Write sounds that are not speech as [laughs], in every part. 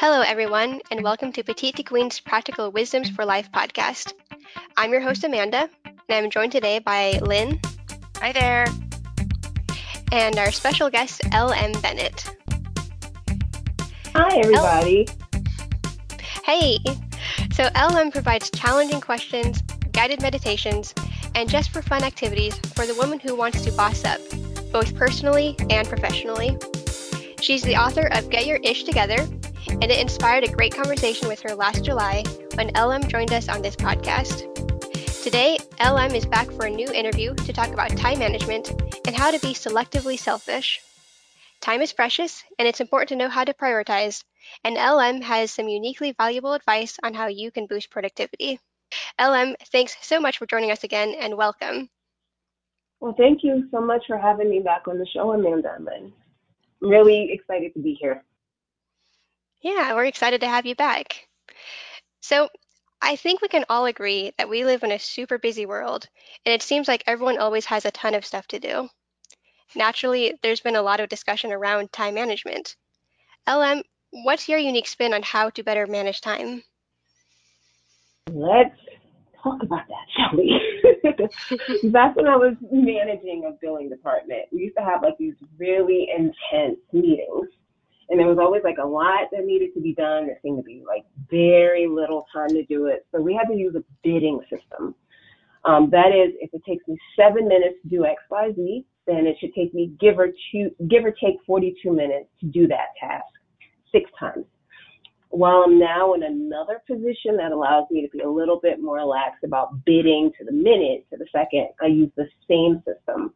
Hello, everyone, and welcome to Petite2Queen's Practical Wisdoms for Life podcast. I'm your host, Amanda, and I'm joined today by Lynn. Hi there. And our special guest, L.M. Bennett. Hi, everybody. L- hey. So, LM provides challenging questions, guided meditations, and just for fun activities for the woman who wants to boss up, both personally and professionally. She's the author of Get Your Ish Together and it inspired a great conversation with her last July when LM joined us on this podcast. Today, LM is back for a new interview to talk about time management and how to be selectively selfish. Time is precious, and it's important to know how to prioritize, and LM has some uniquely valuable advice on how you can boost productivity. LM, thanks so much for joining us again, and welcome. Well, thank you so much for having me back on the show, Amanda. I'm really excited to be here. Yeah, we're excited to have you back. So, I think we can all agree that we live in a super busy world, and it seems like everyone always has a ton of stuff to do. Naturally, there's been a lot of discussion around time management. LM, what's your unique spin on how to better manage time? Let's talk about that, shall we? [laughs] Back when I was managing a billing department, we used to have like these really intense meetings and there was always like a lot that needed to be done. There seemed to be like very little time to do it. So we had to use a bidding system. Um, that is, if it takes me seven minutes to do X, Y, Z, then it should take me give or two, give or take 42 minutes to do that task six times. While I'm now in another position that allows me to be a little bit more lax about bidding to the minute, to the second, I use the same system.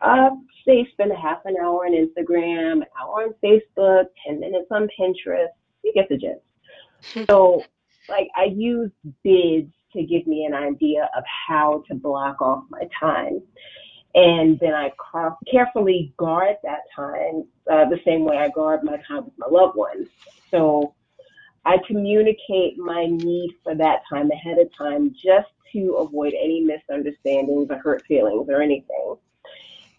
Uh, say spend a half an hour on Instagram, an hour on Facebook, 10 minutes on Pinterest. You get the gist. [laughs] so, like, I use bids to give me an idea of how to block off my time. And then I carefully guard that time uh, the same way I guard my time with my loved ones. So I communicate my need for that time ahead of time just to avoid any misunderstandings or hurt feelings or anything.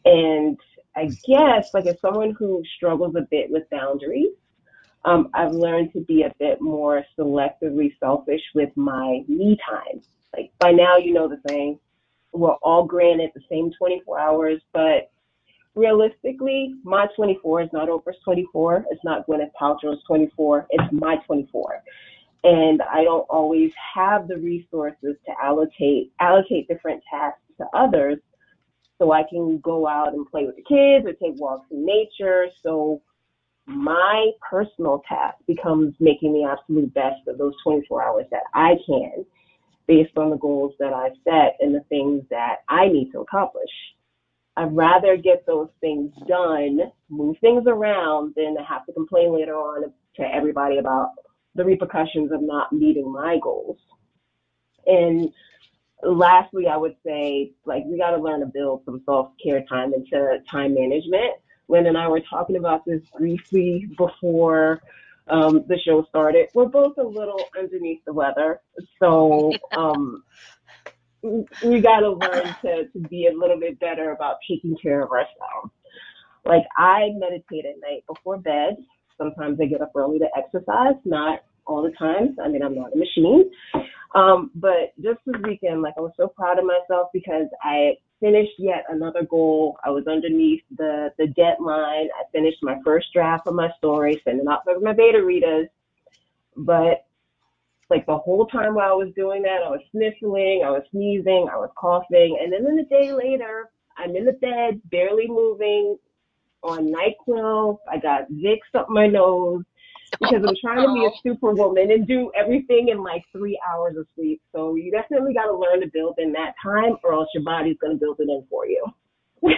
And I guess, like, as someone who struggles a bit with boundaries, um, I've learned to be a bit more selectively selfish with my me time. Like, by now, you know the saying, we're all granted the same 24 hours, but realistically, my 24 is not Oprah's 24. It's not Gwyneth Paltrow's 24. It's my 24. And I don't always have the resources to allocate allocate different tasks to others so I can go out and play with the kids or take walks in nature. So my personal task becomes making the absolute best of those 24 hours that I can based on the goals that I've set and the things that I need to accomplish. I'd rather get those things done, move things around, than have to complain later on to everybody about the repercussions of not meeting my goals. And lastly, I would say like we got to learn to build some self care time into time management. Lynn and I were talking about this briefly before um, the show started. We're both a little underneath the weather, so um, we got to learn to, to be a little bit better about taking care of ourselves. Like I meditate at night before bed. Sometimes I get up early to exercise, not all the time. I mean, I'm not a machine. Um, but just this weekend, like I was so proud of myself because I finished yet another goal. I was underneath the the deadline. I finished my first draft of my story, sending out for my beta readers. But like the whole time while I was doing that, I was sniffling, I was sneezing, I was coughing, and then a day later, I'm in the bed, barely moving, on NyQuil. I got Vicks up my nose because I'm trying to be a superwoman and do everything in like three hours of sleep. So you definitely got to learn to build in that time, or else your body's going to build it in for you. [laughs]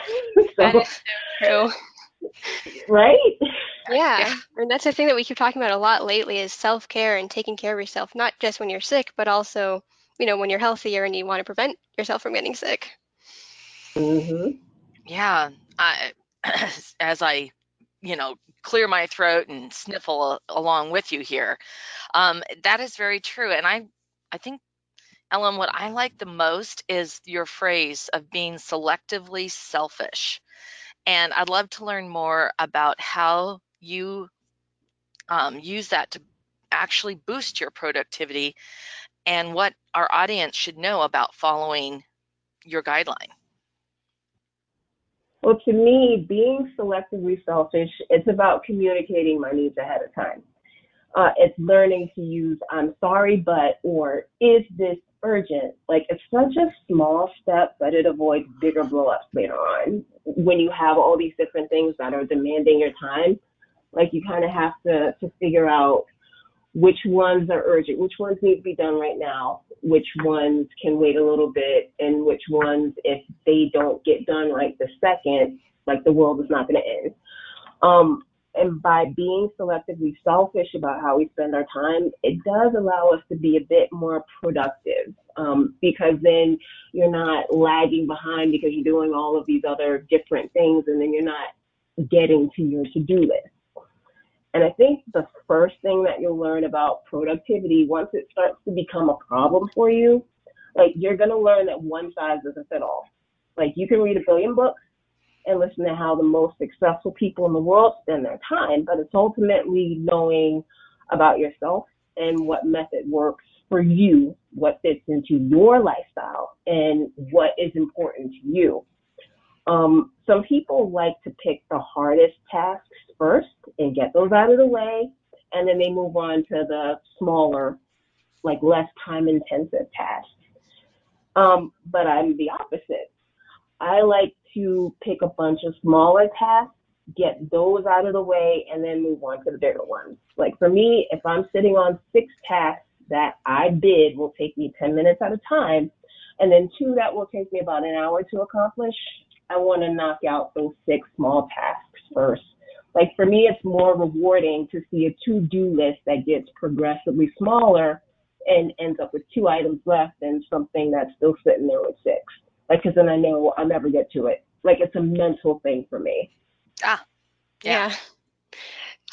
so, true. Right? Yeah. yeah. And that's the thing that we keep talking about a lot lately is self care and taking care of yourself, not just when you're sick, but also, you know, when you're healthier and you want to prevent yourself from getting sick. Mm-hmm. Yeah. I, [clears throat] as I you know clear my throat and sniffle along with you here um, that is very true and i i think LM what i like the most is your phrase of being selectively selfish and i'd love to learn more about how you um, use that to actually boost your productivity and what our audience should know about following your guideline? Well, to me, being selectively selfish, it's about communicating my needs ahead of time. Uh, it's learning to use I'm sorry, but or is this urgent? Like it's such a small step, but it avoids bigger blowups later on. When you have all these different things that are demanding your time, like you kind of have to to figure out which ones are urgent, which ones need to be done right now, which ones can wait a little bit, and which ones, if they don't get done right the second, like the world is not going to end. Um, and by being selectively selfish about how we spend our time, it does allow us to be a bit more productive um, because then you're not lagging behind because you're doing all of these other different things and then you're not getting to your to do list. And I think the first thing that you'll learn about productivity, once it starts to become a problem for you, like you're going to learn that one size doesn't fit all. Like you can read a billion books and listen to how the most successful people in the world spend their time, but it's ultimately knowing about yourself and what method works for you, what fits into your lifestyle, and what is important to you. Um, some people like to pick the hardest tasks first and get those out of the way, and then they move on to the smaller, like less time intensive tasks. Um, but I'm the opposite. I like to pick a bunch of smaller tasks, get those out of the way, and then move on to the bigger ones. Like for me, if I'm sitting on six tasks that I bid will take me 10 minutes at a time, and then two that will take me about an hour to accomplish, I want to knock out those six small tasks first. Like for me, it's more rewarding to see a to-do list that gets progressively smaller and ends up with two items left than something that's still sitting there with six. Like, cause then I know I'll never get to it. Like it's a mental thing for me. Ah, yeah. yeah.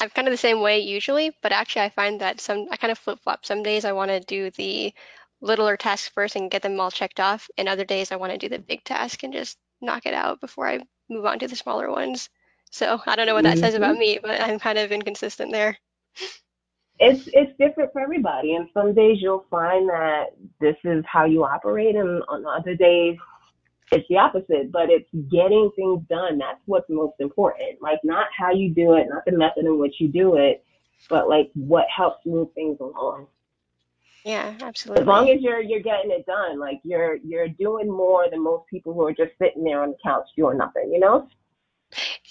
I'm kind of the same way usually, but actually I find that some I kind of flip flop. Some days I want to do the littler tasks first and get them all checked off, and other days I want to do the big task and just knock it out before I move on to the smaller ones. So I don't know what that mm-hmm. says about me, but I'm kind of inconsistent there. It's it's different for everybody, and some days you'll find that this is how you operate, and on other days it's the opposite. But it's getting things done. That's what's most important. Like not how you do it, not the method in which you do it, but like what helps move things along. Yeah, absolutely. As long as you're you're getting it done, like you're you're doing more than most people who are just sitting there on the couch doing nothing, you know?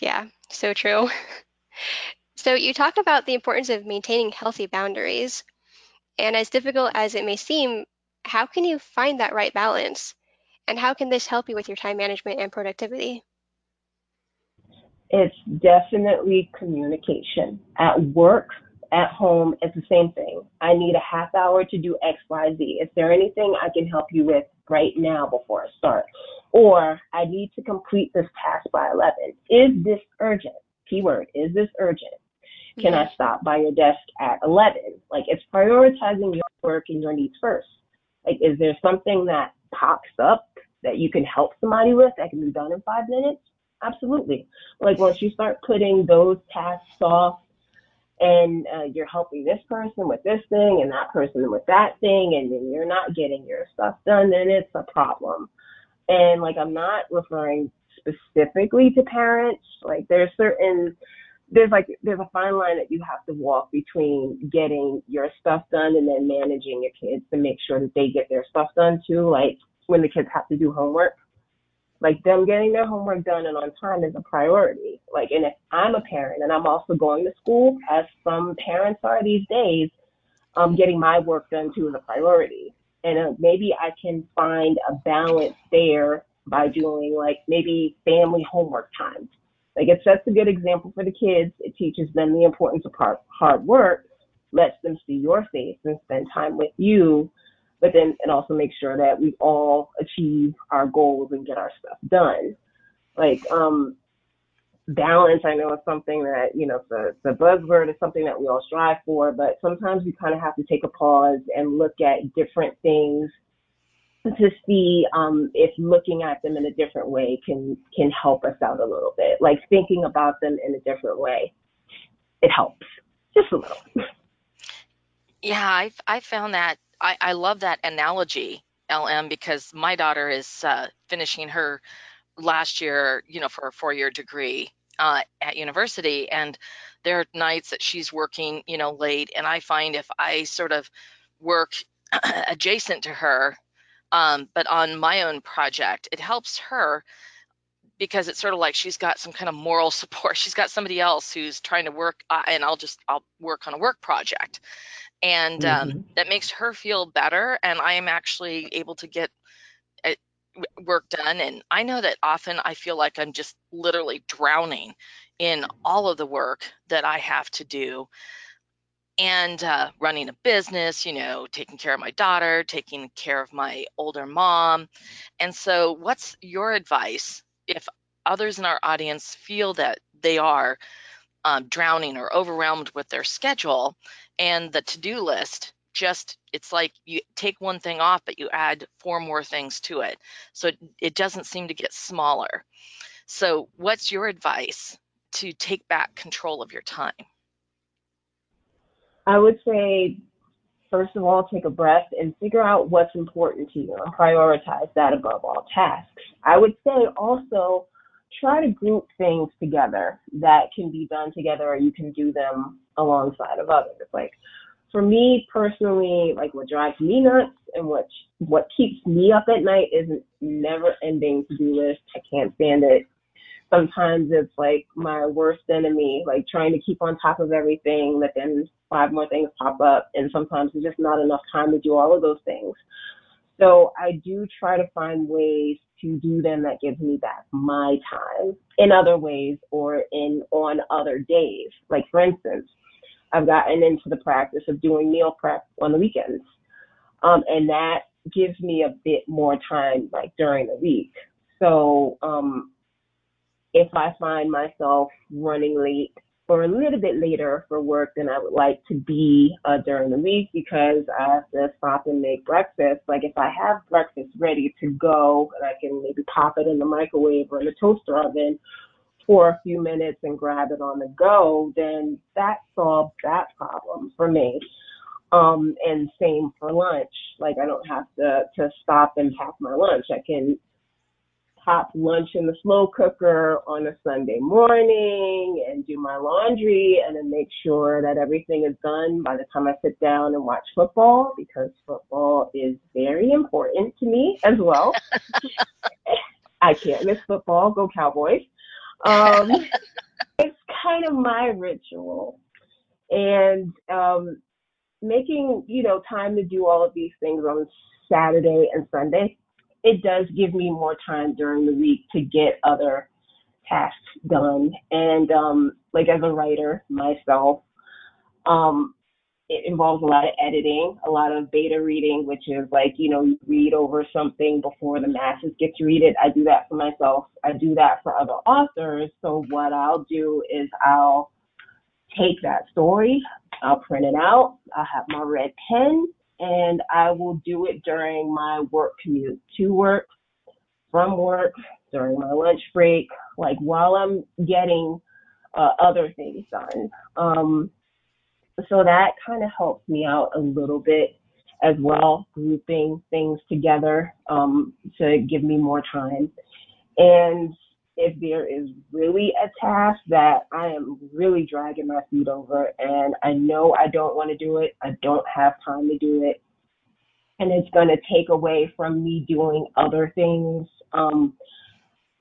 Yeah, so true. [laughs] So you talk about the importance of maintaining healthy boundaries. And as difficult as it may seem, how can you find that right balance? And how can this help you with your time management and productivity? It's definitely communication. At work, at home, it's the same thing. I need a half hour to do X, Y, Z. Is there anything I can help you with right now before I start? Or I need to complete this task by 11. Is this urgent? Keyword, is this urgent? Can I stop by your desk at 11? Like it's prioritizing your work and your needs first. Like, is there something that pops up that you can help somebody with that can be done in five minutes? Absolutely. Like once you start putting those tasks off and uh, you're helping this person with this thing and that person with that thing, and then you're not getting your stuff done, then it's a problem. And like, I'm not referring specifically to parents. Like, there's certain, there's like, there's a fine line that you have to walk between getting your stuff done and then managing your kids to make sure that they get their stuff done too. Like, when the kids have to do homework, like them getting their homework done and on time is a priority. Like, and if I'm a parent and I'm also going to school, as some parents are these days, um, getting my work done too is a priority. And uh, maybe I can find a balance there by doing like maybe family homework times. Like it sets a good example for the kids. It teaches them the importance of hard, hard work, lets them see your face and spend time with you but then it also makes sure that we all achieve our goals and get our stuff done. Like um, balance, I know is something that you know the the buzzword is something that we all strive for, but sometimes we kind of have to take a pause and look at different things to see um, if looking at them in a different way can can help us out a little bit. Like thinking about them in a different way, it helps just a little. Yeah, I've I found that I I love that analogy, LM, because my daughter is uh, finishing her last year, you know, for a four-year degree uh, at university, and there are nights that she's working, you know, late, and I find if I sort of work [clears throat] adjacent to her, um, but on my own project, it helps her because it's sort of like she's got some kind of moral [laughs] support. She's got somebody else who's trying to work, uh, and I'll just I'll work on a work project, and um, mm-hmm. that makes her feel better. And I am actually able to get work done. And I know that often I feel like I'm just literally drowning in all of the work that I have to do. And uh, running a business, you know, taking care of my daughter, taking care of my older mom. And so, what's your advice if others in our audience feel that they are um, drowning or overwhelmed with their schedule and the to-do list just it's like you take one thing off but you add four more things to it. So it, it doesn't seem to get smaller. So what's your advice to take back control of your time? I would say first of all take a breath and figure out what's important to you prioritize that above all tasks. I would say also try to group things together that can be done together or you can do them alongside of others. Like for me personally, like what drives me nuts and what what keeps me up at night is never ending to do list. I can't stand it. Sometimes it's like my worst enemy, like trying to keep on top of everything, that then five more things pop up and sometimes there's just not enough time to do all of those things. So I do try to find ways to do them that gives me back my time in other ways or in on other days. Like for instance, I've gotten into the practice of doing meal prep on the weekends. Um, and that gives me a bit more time like during the week. So um, if I find myself running late or a little bit later for work than I would like to be uh, during the week because I have to stop and make breakfast. Like if I have breakfast ready to go and I can maybe pop it in the microwave or in the toaster oven for a few minutes and grab it on the go, then that solves that problem for me. Um, and same for lunch. Like I don't have to to stop and pack my lunch. I can pop lunch in the slow cooker on a Sunday morning and do my laundry and then make sure that everything is done by the time I sit down and watch football because football is very important to me as well. [laughs] I can't miss football. Go Cowboys. Um, [laughs] it's kind of my ritual. And um, making, you know, time to do all of these things on Saturday and Sunday it does give me more time during the week to get other tasks done. And um, like as a writer myself, um, it involves a lot of editing, a lot of beta reading, which is like, you know, you read over something before the masses get to read it. I do that for myself. I do that for other authors. So what I'll do is I'll take that story, I'll print it out, I'll have my red pen, and I will do it during my work commute to work, from work, during my lunch break, like while I'm getting uh, other things done. Um, so that kind of helps me out a little bit as well, grouping things together um, to give me more time. And if there is really a task that I am really dragging my feet over and I know I don't want to do it, I don't have time to do it, and it's going to take away from me doing other things, um,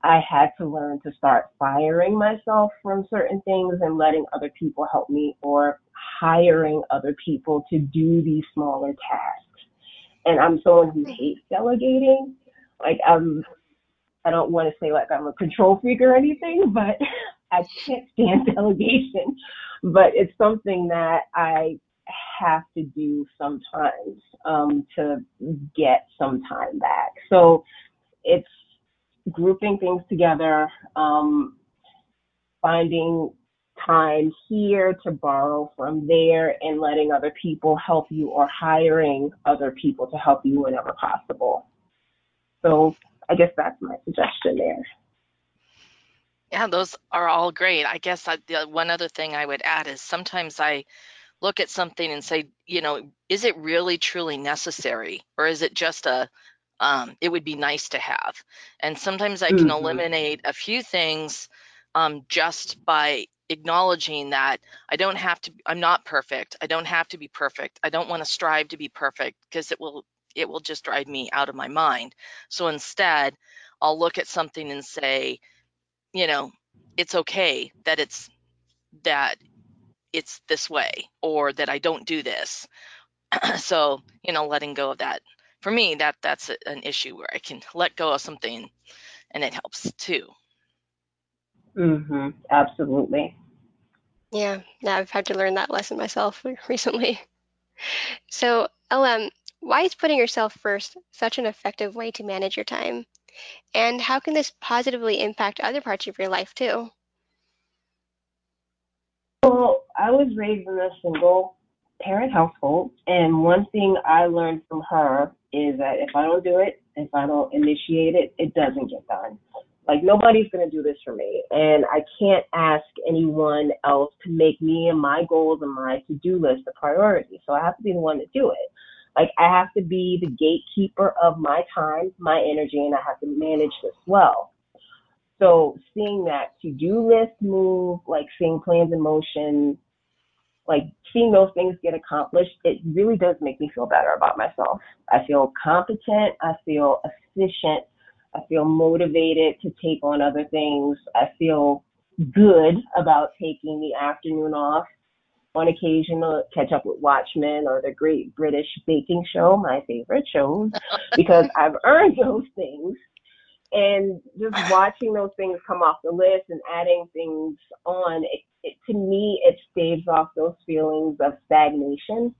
I had to learn to start firing myself from certain things and letting other people help me or hiring other people to do these smaller tasks. And I'm someone who hates delegating. Like I'm I don't want to say like I'm a control freak or anything, but [laughs] I can't stand [laughs] delegation. But it's something that I have to do sometimes um, to get some time back. So it's grouping things together, um, finding time here to borrow from there, and letting other people help you or hiring other people to help you whenever possible. So I guess that's my suggestion there. Yeah, those are all great. I guess I, the one other thing I would add is sometimes I look at something and say, you know, is it really truly necessary or is it just a um, it would be nice to have. And sometimes I can mm-hmm. eliminate a few things um, just by acknowledging that I don't have to, I'm not perfect. I don't have to be perfect. I don't want to strive to be perfect because it will, it will just drive me out of my mind. So instead, I'll look at something and say, you know, it's okay that it's, that it's this way or that I don't do this. [clears throat] so, you know, letting go of that. For me, that that's a, an issue where I can let go of something and it helps too. Mhm. Absolutely. Yeah, yeah, I've had to learn that lesson myself [laughs] recently. So, LM, why is putting yourself first such an effective way to manage your time? And how can this positively impact other parts of your life too? Well, I was raised in a single parent household, and one thing I learned from her is that if I don't do it, if I don't initiate it, it doesn't get done. Like nobody's going to do this for me, and I can't ask anyone else to make me and my goals and my to-do list a priority. So I have to be the one to do it. Like I have to be the gatekeeper of my time, my energy, and I have to manage this well. So seeing that to-do list move, like seeing plans in motion, like seeing those things get accomplished, it really does make me feel better about myself. I feel competent. I feel efficient. I feel motivated to take on other things. I feel good about taking the afternoon off on occasion to catch up with Watchmen or the Great British Baking Show, my favorite shows, [laughs] because I've earned those things. And just watching those things come off the list and adding things on it, it, to me it staves off those feelings of stagnation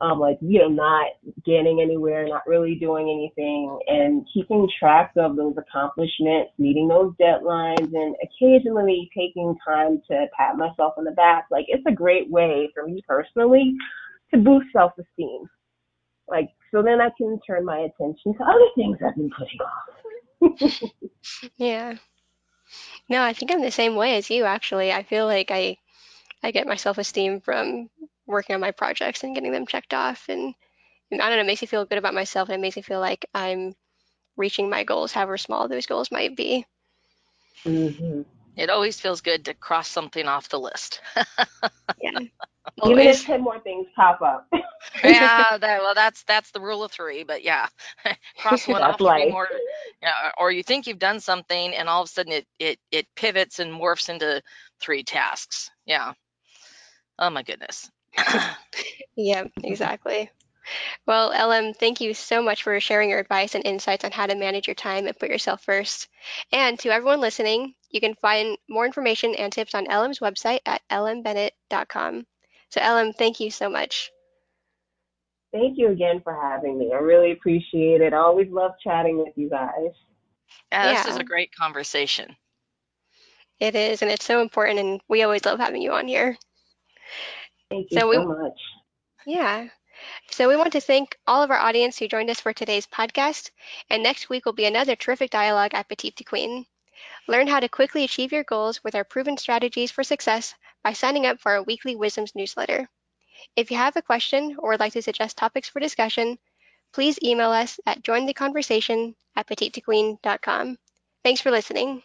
um like you know not getting anywhere not really doing anything and keeping track of those accomplishments meeting those deadlines and occasionally taking time to pat myself on the back like it's a great way for me personally to boost self-esteem like so then i can turn my attention to other things i've been putting off [laughs] yeah. No, I think I'm the same way as you actually. I feel like I I get my self-esteem from working on my projects and getting them checked off and, and I don't know, it makes me feel good about myself and it makes me feel like I'm reaching my goals, however small those goals might be. Mm-hmm. It always feels good to cross something off the list. [laughs] yeah. Even if ten more things pop up. [laughs] yeah, that, well, that's that's the rule of three. But yeah, [laughs] cross one off, three more, yeah, or you think you've done something, and all of a sudden it it it pivots and morphs into three tasks. Yeah. Oh my goodness. [coughs] yeah, exactly. Well, LM, thank you so much for sharing your advice and insights on how to manage your time and put yourself first. And to everyone listening, you can find more information and tips on LM's website at lmbennett.com. So, LM, thank you so much. Thank you again for having me. I really appreciate it. I always love chatting with you guys. Yeah, this yeah. is a great conversation. It is, and it's so important, and we always love having you on here. Thank you so, so we, much. Yeah. So we want to thank all of our audience who joined us for today's podcast, and next week will be another terrific dialogue at Petite2Queen. Learn how to quickly achieve your goals with our proven strategies for success by signing up for our weekly Wisdoms newsletter. If you have a question or would like to suggest topics for discussion, please email us at jointheconversation at petite2queen.com. Thanks for listening.